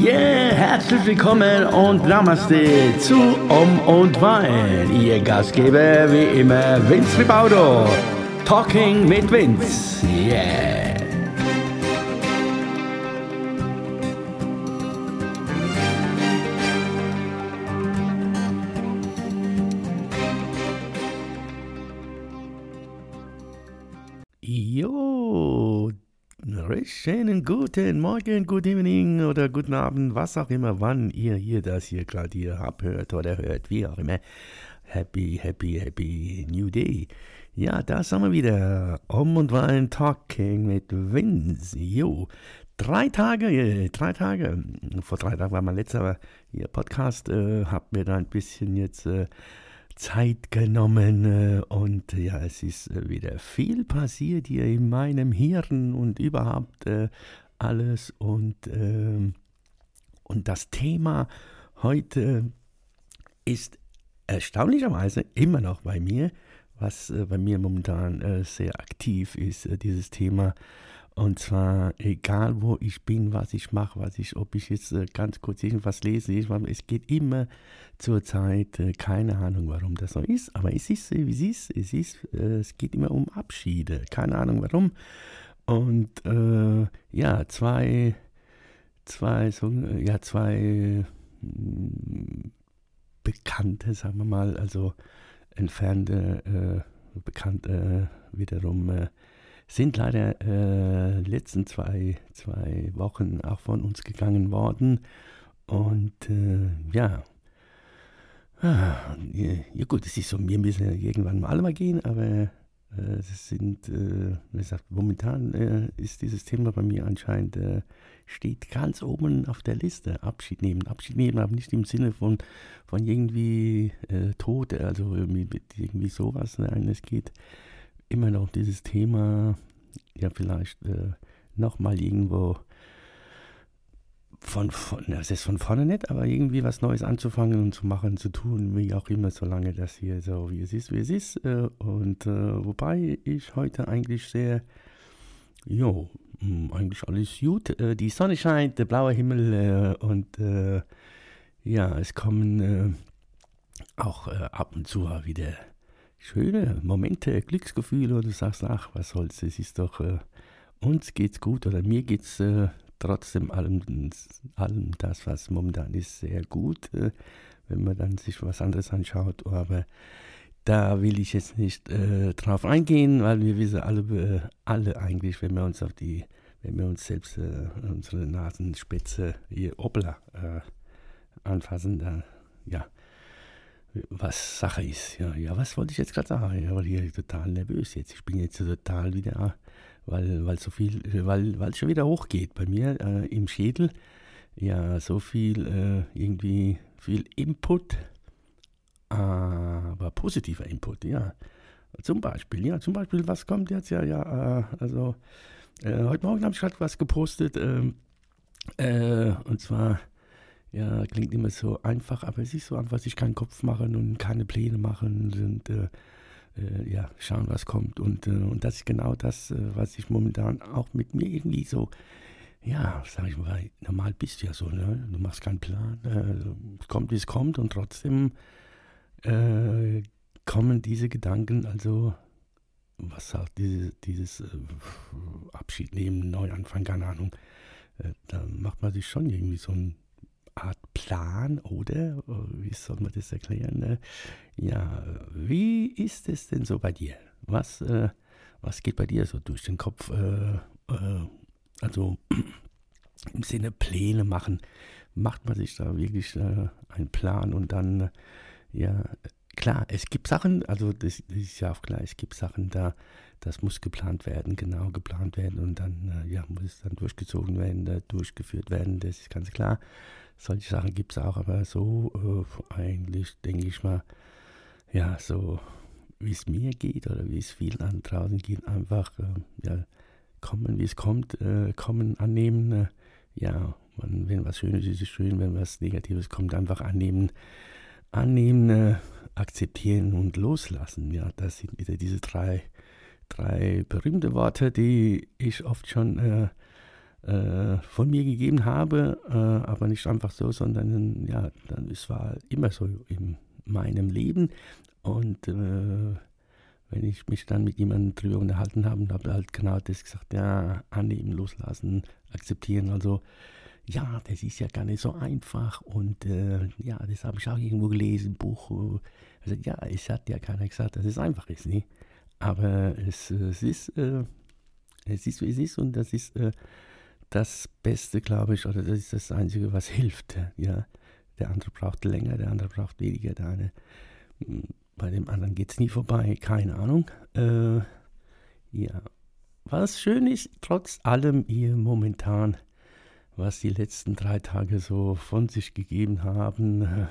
Yeah, herzlich willkommen und Namaste zu Um und Wein. Ihr Gastgeber wie immer Vince Ribaudo. Talking mit Vince. Yeah. Schönen guten Morgen, good evening oder guten Abend, was auch immer, wann ihr hier das hier gerade hier abhört oder hört, wie auch immer. Happy, happy, happy New Day. Ja, da sind wir wieder. Um und Wein Talking mit Vince. Jo, drei Tage, äh, drei Tage. Vor drei Tagen war mein letzter hier Podcast. Äh, hab mir da ein bisschen jetzt äh, Zeit genommen äh, und ja, es ist äh, wieder viel passiert hier in meinem Hirn und überhaupt äh, alles. Und, ähm, und das Thema heute ist erstaunlicherweise immer noch bei mir, was bei mir momentan sehr aktiv ist, dieses Thema und zwar egal, wo ich bin, was ich mache, was ich, ob ich jetzt äh, ganz kurz irgendwas lese, ich, es geht immer zur Zeit, äh, keine Ahnung, warum das so ist, aber es ist, wie es ist, es ist, äh, es geht immer um Abschiede, keine Ahnung warum. Und äh, ja, zwei, zwei, so, ja, zwei hm, Bekannte, sagen wir mal, also entfernte, äh, Bekannte wiederum sind leider äh, letzten zwei, zwei Wochen auch von uns gegangen worden. Und äh, ja, ah, ja, gut, es ist so, wir müssen irgendwann mal alle mal gehen, aber äh, es sind, äh, wie gesagt, momentan äh, ist dieses Thema bei mir anscheinend, äh, steht ganz oben auf der Liste. Abschied nehmen. Abschied nehmen, aber nicht im Sinne von, von irgendwie äh, Tod, also irgendwie, irgendwie sowas. Nein, es geht immer noch dieses Thema, ja, vielleicht äh, nochmal irgendwo von, von, das ist von vorne nicht, aber irgendwie was Neues anzufangen und zu machen, zu tun, wie auch immer, solange das hier so wie es ist, wie es ist. Äh, und äh, wobei ich heute eigentlich sehr, jo, hm, eigentlich alles gut. Äh, die Sonne scheint, der blaue Himmel äh, und äh, ja, es kommen äh, auch ab und zu wieder schöne Momente, Glücksgefühle, wo du sagst, ach, was soll's, es ist doch, äh, uns geht's gut oder mir geht's äh, trotzdem allem, allem das, was momentan ist, sehr gut, äh, wenn man dann sich was anderes anschaut, aber da will ich jetzt nicht äh, drauf eingehen, weil wir wissen alle, äh, alle eigentlich, wenn wir uns auf die, wenn wir uns selbst äh, unsere Nasenspitze hier Opla anfassen, da, ja, was Sache ist. Ja, ja was wollte ich jetzt gerade sagen? Ich war hier total nervös jetzt. Ich bin jetzt total wieder, weil, weil so viel, weil, weil es schon wieder hochgeht bei mir äh, im Schädel. Ja, so viel äh, irgendwie viel Input, aber positiver Input, ja. Zum Beispiel, ja, zum Beispiel, was kommt jetzt? Ja, ja, äh, also äh, heute Morgen habe ich gerade was gepostet, ähm, äh, und zwar ja, klingt immer so einfach, aber es ist so einfach, sich keinen Kopf machen und keine Pläne machen und äh, äh, ja, schauen, was kommt. Und, äh, und das ist genau das, äh, was ich momentan auch mit mir irgendwie so, ja, sag ich mal, normal bist du ja so, ne? Du machst keinen Plan, äh, kommt, wie es kommt und trotzdem äh, kommen diese Gedanken, also was sagt diese, dieses Abschied nehmen, Neuanfang, keine Ahnung, da macht man sich schon irgendwie so ein Plan, oder? Wie soll man das erklären? Ne? Ja, wie ist es denn so bei dir? Was, äh, was geht bei dir so durch den Kopf? Äh, äh, also im Sinne Pläne machen. Macht man sich da wirklich äh, einen Plan und dann, ja, klar, es gibt Sachen, also das, das, ist ja auch klar, es gibt Sachen da, das muss geplant werden, genau geplant werden und dann, äh, ja, muss es dann durchgezogen werden, durchgeführt werden, das ist ganz klar. Solche Sachen gibt es auch, aber so äh, eigentlich denke ich mal, ja, so wie es mir geht oder wie es vielen anderen draußen geht, einfach äh, ja, kommen, wie es kommt, äh, kommen, annehmen. Äh, ja, man, wenn was Schönes ist, ist schön, wenn was Negatives kommt, einfach annehmen, annehmen, äh, akzeptieren und loslassen. Ja, das sind wieder diese drei, drei berühmte Worte, die ich oft schon äh, äh, von mir gegeben habe, äh, aber nicht einfach so, sondern ja, dann, es war immer so in meinem Leben. Und äh, wenn ich mich dann mit jemandem drüber unterhalten habe, habe halt genau das gesagt, ja, annehmen, loslassen, akzeptieren, also ja, das ist ja gar nicht so einfach. Und äh, ja, das habe ich auch irgendwo gelesen, Buch, also ja, es hat ja keiner gesagt, dass es einfach ist, ne? Aber es, es ist, äh, es ist, wie es ist und das ist äh, das Beste, glaube ich, oder das ist das Einzige, was hilft. Ja, der andere braucht länger, der andere braucht weniger, der eine, hm, bei dem anderen geht es nie vorbei, keine Ahnung. Äh, ja, was schön ist, trotz allem hier momentan, was die letzten drei Tage so von sich gegeben haben, äh,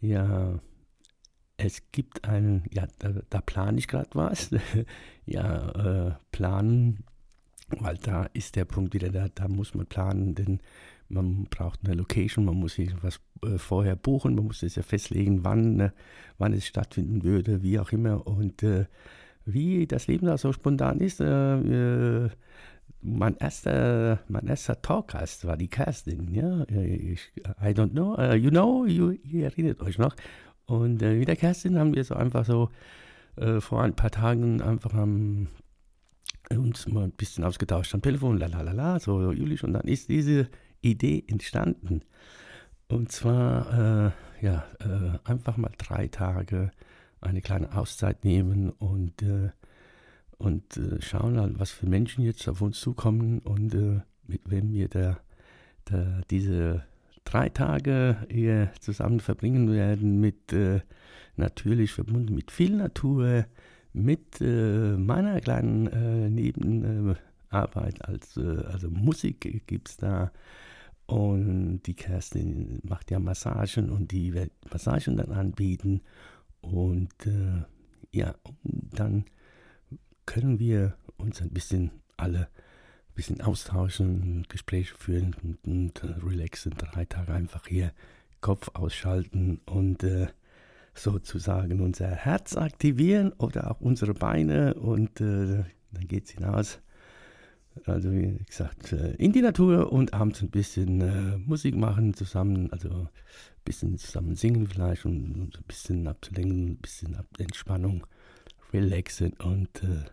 ja, es gibt einen, ja, da, da plane ich gerade was, ja, äh, planen weil da ist der Punkt wieder da, da muss man planen, denn man braucht eine Location, man muss irgendwas äh, vorher buchen, man muss es ja festlegen, wann, äh, wann es stattfinden würde, wie auch immer. Und äh, wie das Leben da so spontan ist, äh, äh, mein erster, mein erster Talkcast war die Kerstin, ja, ich, I don't know, uh, you know, you, ihr erinnert euch noch. Und äh, mit der Kerstin haben wir so einfach so vor ein paar Tagen einfach am uns mal ein bisschen ausgetauscht am Telefon, la la la la, so Julisch, und dann ist diese Idee entstanden. Und zwar, äh, ja, äh, einfach mal drei Tage eine kleine Auszeit nehmen und, äh, und äh, schauen, halt, was für Menschen jetzt auf uns zukommen und äh, mit wem wir da, da diese drei Tage hier zusammen verbringen werden, mit äh, natürlich verbunden mit viel Natur, mit äh, meiner kleinen äh, Nebenarbeit als äh, also Musik gibt es da. Und die Kerstin macht ja Massagen und die wird Massagen dann anbieten. Und äh, ja, dann können wir uns ein bisschen alle bisschen austauschen, Gespräche führen und, und äh, relaxen, drei Tage einfach hier Kopf ausschalten und äh, sozusagen unser Herz aktivieren oder auch unsere Beine und äh, dann geht es hinaus. Also wie gesagt, äh, in die Natur und abends ein bisschen äh, Musik machen zusammen, also ein bisschen zusammen singen vielleicht und, und ein bisschen abzulenken, ein bisschen Ab Entspannung, relaxen und äh,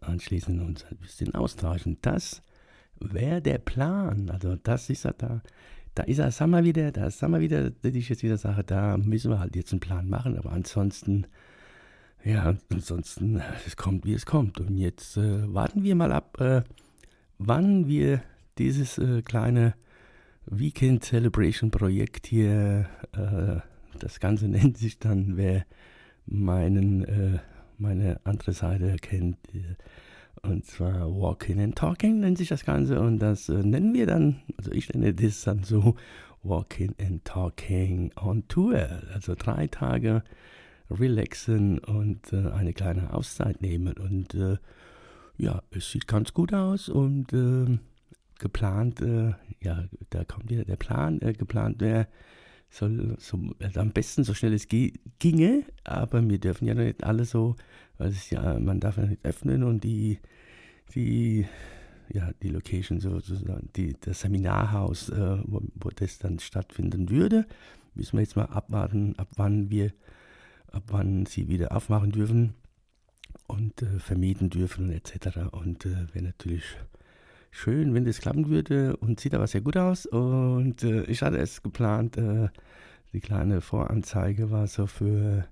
anschließend uns ein bisschen austauschen. Das wäre der Plan. Also das ist ja da da ist er, sagen wir wieder, da sagen wir wieder, das ist jetzt wieder Sache, da müssen wir halt jetzt einen Plan machen, aber ansonsten, ja, ansonsten, es kommt, wie es kommt. Und jetzt äh, warten wir mal ab, äh, wann wir dieses äh, kleine Weekend Celebration Projekt hier, äh, das Ganze nennt sich dann, wer meinen, äh, meine andere Seite kennt, äh, und zwar Walking and Talking nennt sich das Ganze und das äh, nennen wir dann, also ich nenne das dann so Walking and Talking on Tour. Also drei Tage relaxen und äh, eine kleine Auszeit nehmen. Und äh, ja, es sieht ganz gut aus und äh, geplant, äh, ja, da kommt wieder der Plan, äh, geplant wäre, soll so, also am besten so schnell es ginge, aber wir dürfen ja nicht alle so, weil es ja, man darf ja nicht öffnen und die, die, ja, die Location sozusagen, die, das Seminarhaus, äh, wo, wo das dann stattfinden würde, müssen wir jetzt mal abwarten, ab wann wir, ab wann sie wieder aufmachen dürfen und äh, vermieten dürfen etc. Und äh, wäre natürlich schön, wenn das klappen würde und sieht aber sehr gut aus. Und äh, ich hatte es geplant, äh, die kleine Voranzeige war so für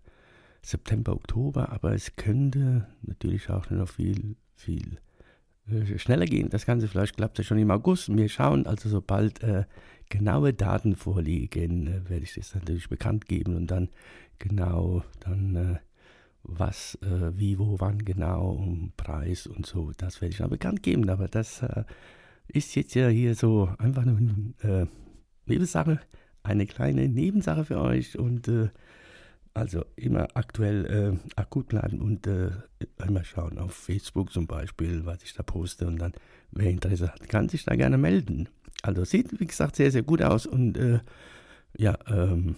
September, Oktober, aber es könnte natürlich auch noch viel, viel äh, schneller gehen. Das Ganze vielleicht klappt ja schon im August. Wir schauen also, sobald äh, genaue Daten vorliegen, äh, werde ich das natürlich bekannt geben und dann genau dann äh, was, äh, wie, wo, wann genau, um Preis und so, das werde ich dann bekannt geben. Aber das äh, ist jetzt ja hier so einfach nur eine äh, Nebensache, eine kleine Nebensache für euch und äh, also immer aktuell äh, akut bleiben und äh, immer schauen auf Facebook zum Beispiel, was ich da poste und dann, wer Interesse hat, kann sich da gerne melden. Also sieht, wie gesagt, sehr, sehr gut aus und ja, ähm,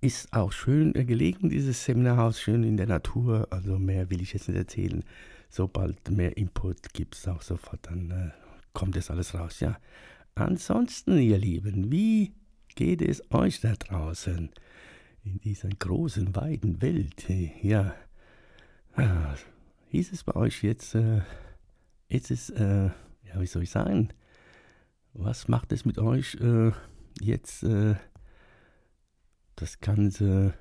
ist auch schön gelegen, dieses Seminarhaus, schön in der Natur. Also mehr will ich jetzt nicht erzählen. Sobald mehr Input gibt es auch sofort dann äh, kommt das alles raus, ja. Ansonsten, ihr Lieben, wie geht es euch da draußen in dieser großen, weiten Welt? Ja, ah, hieß es bei euch jetzt, äh, jetzt ist, äh, ja, wie soll ich sagen, was macht es mit euch äh, jetzt, äh, das Ganze,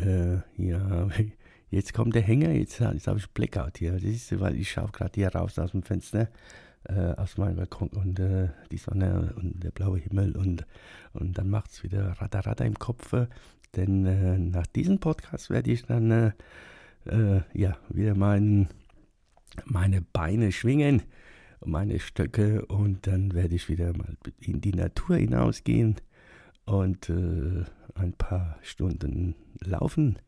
äh, ja, jetzt kommt der Hänger, jetzt, jetzt habe ich Blackout hier, das ist, weil ich schaue gerade hier raus aus dem Fenster, äh, aus meinem Balkon und äh, die Sonne und der blaue Himmel und, und dann macht es wieder Ratter Ratter im Kopf, denn äh, nach diesem Podcast werde ich dann äh, äh, ja, wieder mein, meine Beine schwingen, meine Stöcke und dann werde ich wieder mal in die Natur hinausgehen und äh, ein paar Stunden laufen,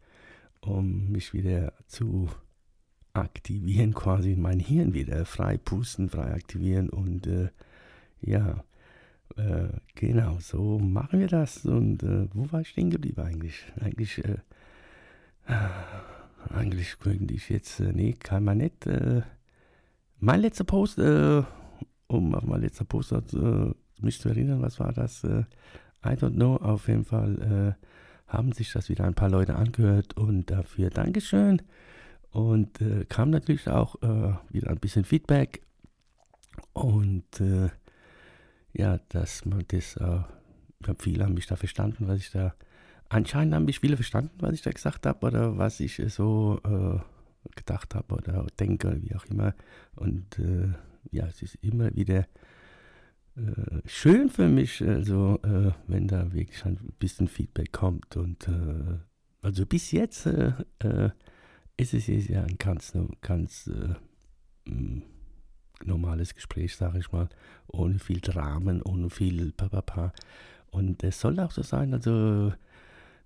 um mich wieder zu aktivieren, quasi mein Hirn wieder frei pusten, frei aktivieren und äh, ja, äh, genau, so machen wir das. Und äh, wo war ich stehen geblieben eigentlich? Eigentlich, äh, eigentlich könnte ich jetzt, äh, nee, kann man nicht. Mein letzter Post, um auf mein letzter Post mich zu erinnern, was war das? Äh, I don't know, auf jeden Fall äh, haben sich das wieder ein paar Leute angehört und dafür Dankeschön. Und kam natürlich auch wieder ein bisschen Feedback und ja, dass man das, habe viele haben mich da verstanden, was ich da anscheinend haben mich viele verstanden, was ich da gesagt habe oder was ich so äh, gedacht habe oder denke, wie auch immer. Und äh, ja, es ist immer wieder äh, schön für mich, also äh, wenn da wirklich ein bisschen Feedback kommt. Und äh, also bis jetzt äh, ist es ja ein ganz, ganz mm, normales Gespräch, sage ich mal, ohne viel Dramen, ohne viel Papapa. Und es soll auch so sein, also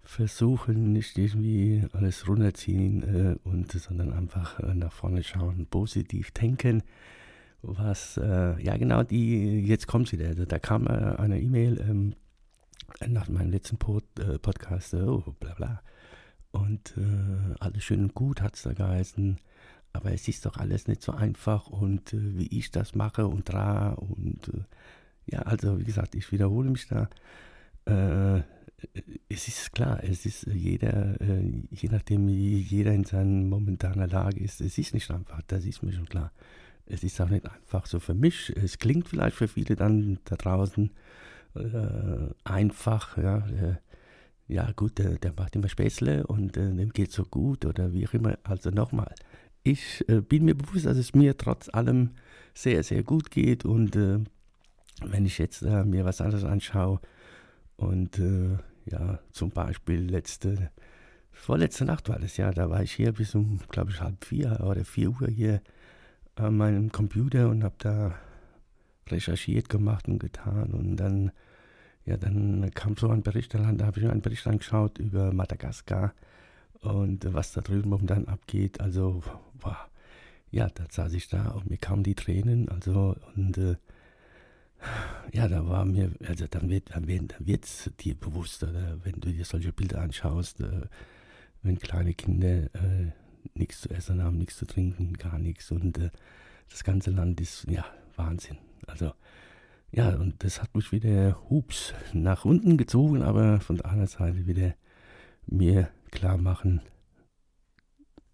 versuchen, nicht irgendwie alles runterziehen, äh, und, sondern einfach äh, nach vorne schauen, positiv denken. Was, äh, ja genau, die, jetzt kommt sie, da, da kam äh, eine E-Mail ähm, nach meinem letzten Pod, äh, Podcast, oh, bla bla. Und äh, alles schön und gut hat es da geheißen, aber es ist doch alles nicht so einfach und wie ich das mache und da und ja, also wie gesagt, ich wiederhole mich da es ist klar, es ist jeder, äh, je nachdem wie jeder in seiner momentanen Lage ist, es ist nicht einfach, das ist mir schon klar. Es ist auch nicht einfach so für mich. Es klingt vielleicht für viele dann da draußen äh, einfach, ja, äh, ja gut, der, der, macht immer Späßle und äh, dem geht so gut oder wie auch immer. Also nochmal, ich äh, bin mir bewusst, dass es mir trotz allem sehr, sehr gut geht und äh, wenn ich jetzt mir was anderes anschaue, und äh, ja, zum Beispiel letzte, vorletzte Nacht war das ja, da war ich hier bis um, glaube ich, halb vier oder vier Uhr hier an meinem Computer und habe da recherchiert, gemacht und getan. Und dann, ja, dann kam so ein Bericht an, da habe ich mir einen Bericht angeschaut über Madagaskar und was da drüben dann abgeht. Also, wow, ja, da saß ich da und mir kamen die Tränen. Also, und äh, ja, da war mir, also dann wird dann wird dann dir bewusst, oder, wenn du dir solche Bilder anschaust, äh, wenn kleine Kinder äh, nichts zu essen haben, nichts zu trinken, gar nichts und äh, das ganze Land ist ja Wahnsinn. Also ja, und das hat mich wieder hups nach unten gezogen, aber von der anderen Seite wieder mir klar machen,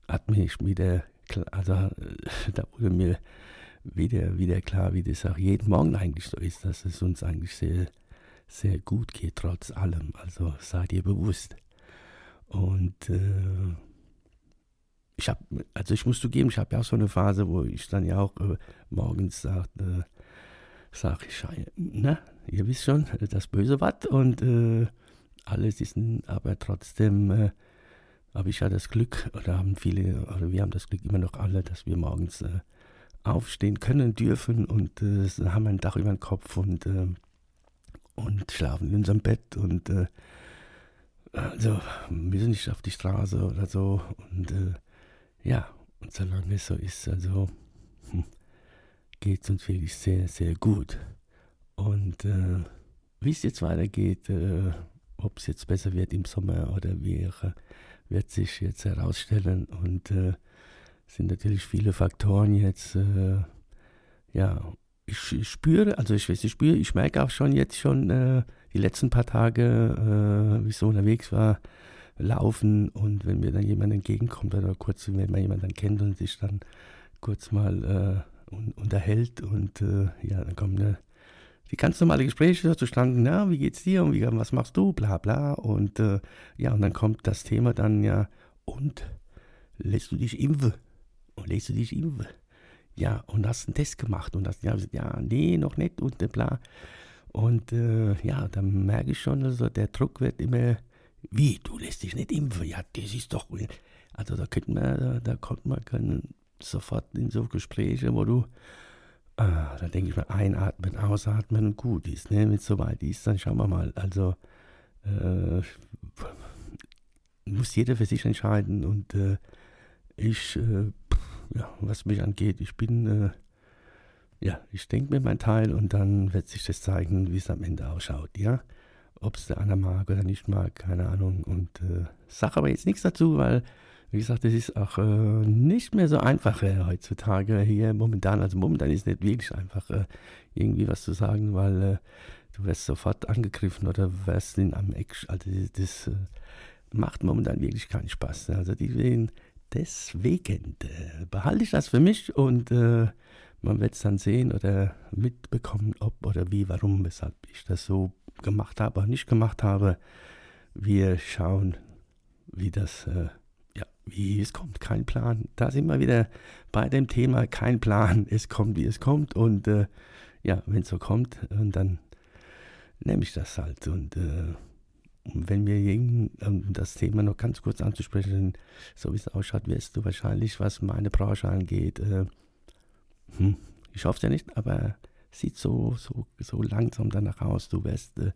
hat mich wieder, also da wurde mir wieder, wieder klar, wie das auch jeden Morgen eigentlich so ist, dass es uns eigentlich sehr, sehr gut geht, trotz allem. Also seid ihr bewusst. Und äh, ich habe, also ich muss zugeben, ich habe ja auch so eine Phase, wo ich dann ja auch äh, morgens sage, äh, sag ich, na, ihr wisst schon, das böse Watt und äh, alles ist, aber trotzdem äh, habe ich ja das Glück, oder haben viele, oder wir haben das Glück immer noch alle, dass wir morgens äh, aufstehen können dürfen und äh, haben ein Dach über dem Kopf und, äh, und schlafen in unserem Bett und äh, also wir sind nicht auf die Straße oder so und äh, ja, und solange es so ist, also hm, geht es uns wirklich sehr, sehr gut. Und äh, wie es jetzt weitergeht, äh, ob es jetzt besser wird im Sommer oder wie, wird sich jetzt herausstellen und sind natürlich viele Faktoren jetzt, äh, ja, ich, ich, spüre, also ich weiß, ich spüre, ich merke auch schon jetzt schon äh, die letzten paar Tage, äh, wie ich so unterwegs war, laufen und wenn mir dann jemand entgegenkommt oder kurz, wenn man jemanden kennt und sich dann kurz mal äh, un unterhält und äh, ja, dann kommen ne, die ganz normale Gespräche zustande, na, wie geht's dir und wie, was machst du, bla bla und äh, ja, und dann kommt das Thema dann ja, und lässt du dich impfen? Und lässt du dich impfen? Ja, und hast einen Test gemacht und hast ja, ja, nee, noch nicht und bla. Und äh, ja, dann merke ich schon, also der Druck wird immer, wie, du lässt dich nicht impfen? Ja, das ist doch, also da könnte man, da, da kommt man können sofort in so Gespräche, wo du, ah, da denke ich mal, einatmen, ausatmen und gut ist, ne, wenn es soweit ist, dann schauen wir mal, also äh, muss jeder für sich entscheiden und äh, ich, äh, ja, was mich angeht, ich bin, äh, ja, ich denke mir mein Teil und dann wird sich das zeigen, wie es am Ende ausschaut, ja. Ob es der andere mag oder nicht mag, keine Ahnung. Und äh, sage aber jetzt nichts dazu, weil, wie gesagt, es ist auch äh, nicht mehr so einfach äh, heutzutage hier momentan. Also momentan ist es nicht wirklich einfach, äh, irgendwie was zu sagen, weil äh, du wirst sofort angegriffen oder wirst in am Eck. Also das, das äh, macht momentan wirklich keinen Spaß. Also die Deswegen behalte ich das für mich und man wird es dann sehen oder mitbekommen, ob oder wie, warum, weshalb ich das so gemacht habe oder nicht gemacht habe. Wir schauen, wie das, äh, ja, wie es kommt. Kein Plan. Da sind wir wieder bei dem Thema, kein Plan. Es kommt, wie es kommt und äh, ja, wenn es so kommt, dann nehme ich das halt und äh, wenn wir um das Thema noch ganz kurz anzusprechen, so wie es ausschaut, wirst du wahrscheinlich, was meine Branche angeht, äh, hm, ich hoffe es ja nicht, aber sieht so, so, so langsam danach aus, du wirst äh,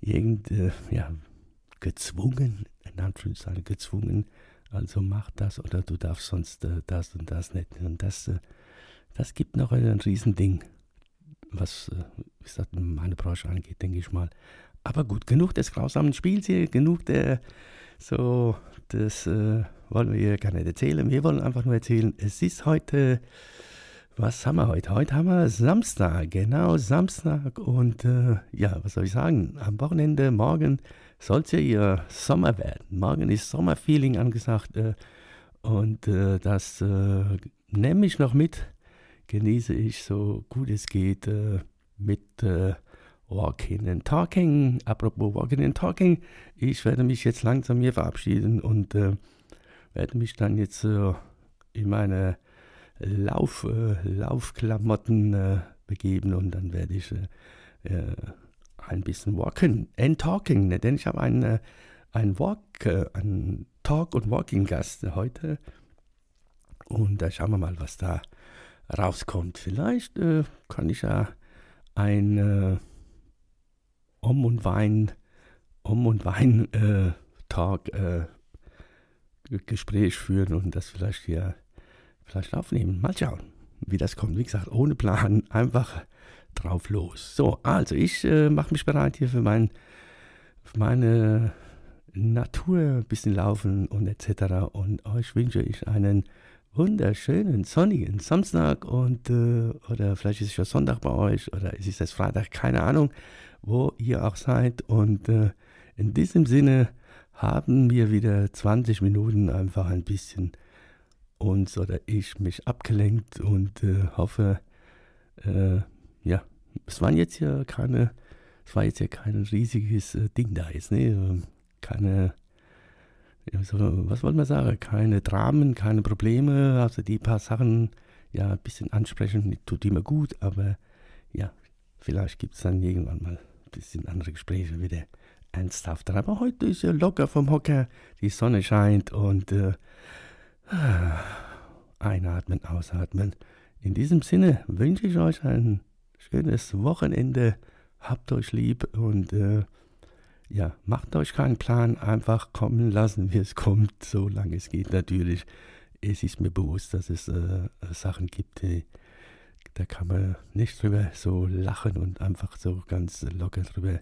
irgend, äh, ja, gezwungen, in Anführungszeichen gezwungen, also mach das oder du darfst sonst äh, das und das nicht. Und das, äh, das gibt noch ein Riesending, was, äh, wie gesagt, meine Branche angeht, denke ich mal. Aber gut, genug des grausamen Spiels hier, genug der, so, das äh, wollen wir hier gar nicht erzählen. Wir wollen einfach nur erzählen, es ist heute, was haben wir heute? Heute haben wir Samstag, genau, Samstag. Und äh, ja, was soll ich sagen? Am Wochenende, morgen soll es ja ihr Sommer werden. Morgen ist Sommerfeeling angesagt. Äh, und äh, das äh, nehme ich noch mit, genieße ich so gut es geht äh, mit äh, Walking and Talking. Apropos Walking and Talking, ich werde mich jetzt langsam hier verabschieden und werde mich dann jetzt in meine Lauf, äh, Laufklamotten äh, begeben und dann werde ich äh, äh, ein bisschen walken and talking, ne? denn ich habe einen, ein Walk, einen Talk- und Walking-Gast heute und da schauen wir mal, was da rauskommt. Vielleicht kann ich ja ein um und Wein, um und Wein äh, Talk, äh, Gespräch führen und das vielleicht hier vielleicht aufnehmen. Mal schauen, wie das kommt. Wie gesagt, ohne Plan, einfach drauf los. So, also ich äh, mache mich bereit hier für, mein, für meine Natur, ein bisschen laufen und etc. Und euch wünsche ich einen wunderschönen sonnigen Samstag und äh, oder vielleicht ist es ja Sonntag bei euch oder ist es Freitag, keine Ahnung wo ihr auch seid. Und äh, in diesem Sinne haben wir wieder 20 Minuten einfach ein bisschen uns oder ich mich abgelenkt und äh, hoffe, äh, ja, es waren jetzt ja keine, es war jetzt ja kein riesiges äh, Ding da jetzt, ne? Keine, ja, so, was wollen wir sagen, keine Dramen, keine Probleme, also die paar Sachen, ja, ein bisschen ansprechen, tut immer gut, aber ja, vielleicht gibt es dann irgendwann mal bisschen andere Gespräche wieder ernsthafter. Aber heute ist ja locker vom Hocker, die Sonne scheint und äh, einatmen, ausatmen. In diesem Sinne wünsche ich euch ein schönes Wochenende. Habt euch lieb und äh, ja, macht euch keinen Plan, einfach kommen lassen, wie es kommt, solange es geht natürlich. Es ist mir bewusst, dass es äh, Sachen gibt, die da kann man nicht drüber so lachen und einfach so ganz locker drüber.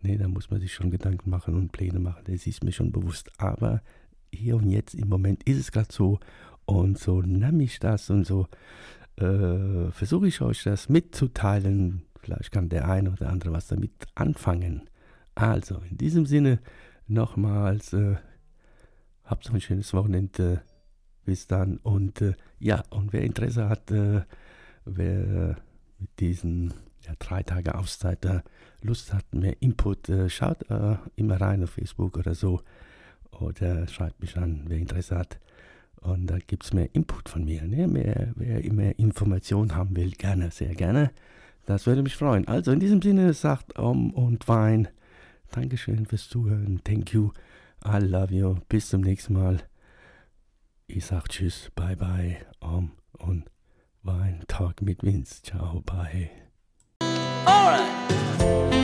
Nee, da muss man sich schon Gedanken machen und Pläne machen. Das ist mir schon bewusst. Aber hier und jetzt im Moment ist es gerade so und so nahm ich das und so äh, versuche ich euch das mitzuteilen. Vielleicht kann der eine oder andere was damit anfangen. Also, in diesem Sinne nochmals, äh, habt so ein schönes Wochenende. Bis dann. Und äh, ja, und wer Interesse hat, äh, wer mit diesen ja, drei Tage Auszeit Lust hat, mehr Input, äh, schaut äh, immer rein auf Facebook oder so. Oder schreibt mich an, wer Interesse hat. Und da gibt es mehr Input von mir. Ne? Mehr, wer mehr Informationen haben will, gerne, sehr gerne. Das würde mich freuen. Also in diesem Sinne sagt Om und Wein. Dankeschön fürs Zuhören. Thank you. I love you. Bis zum nächsten Mal. Ich sag Tschüss, bye bye, Om und Wein. Talk mit Vince. Ciao, bye. Alright.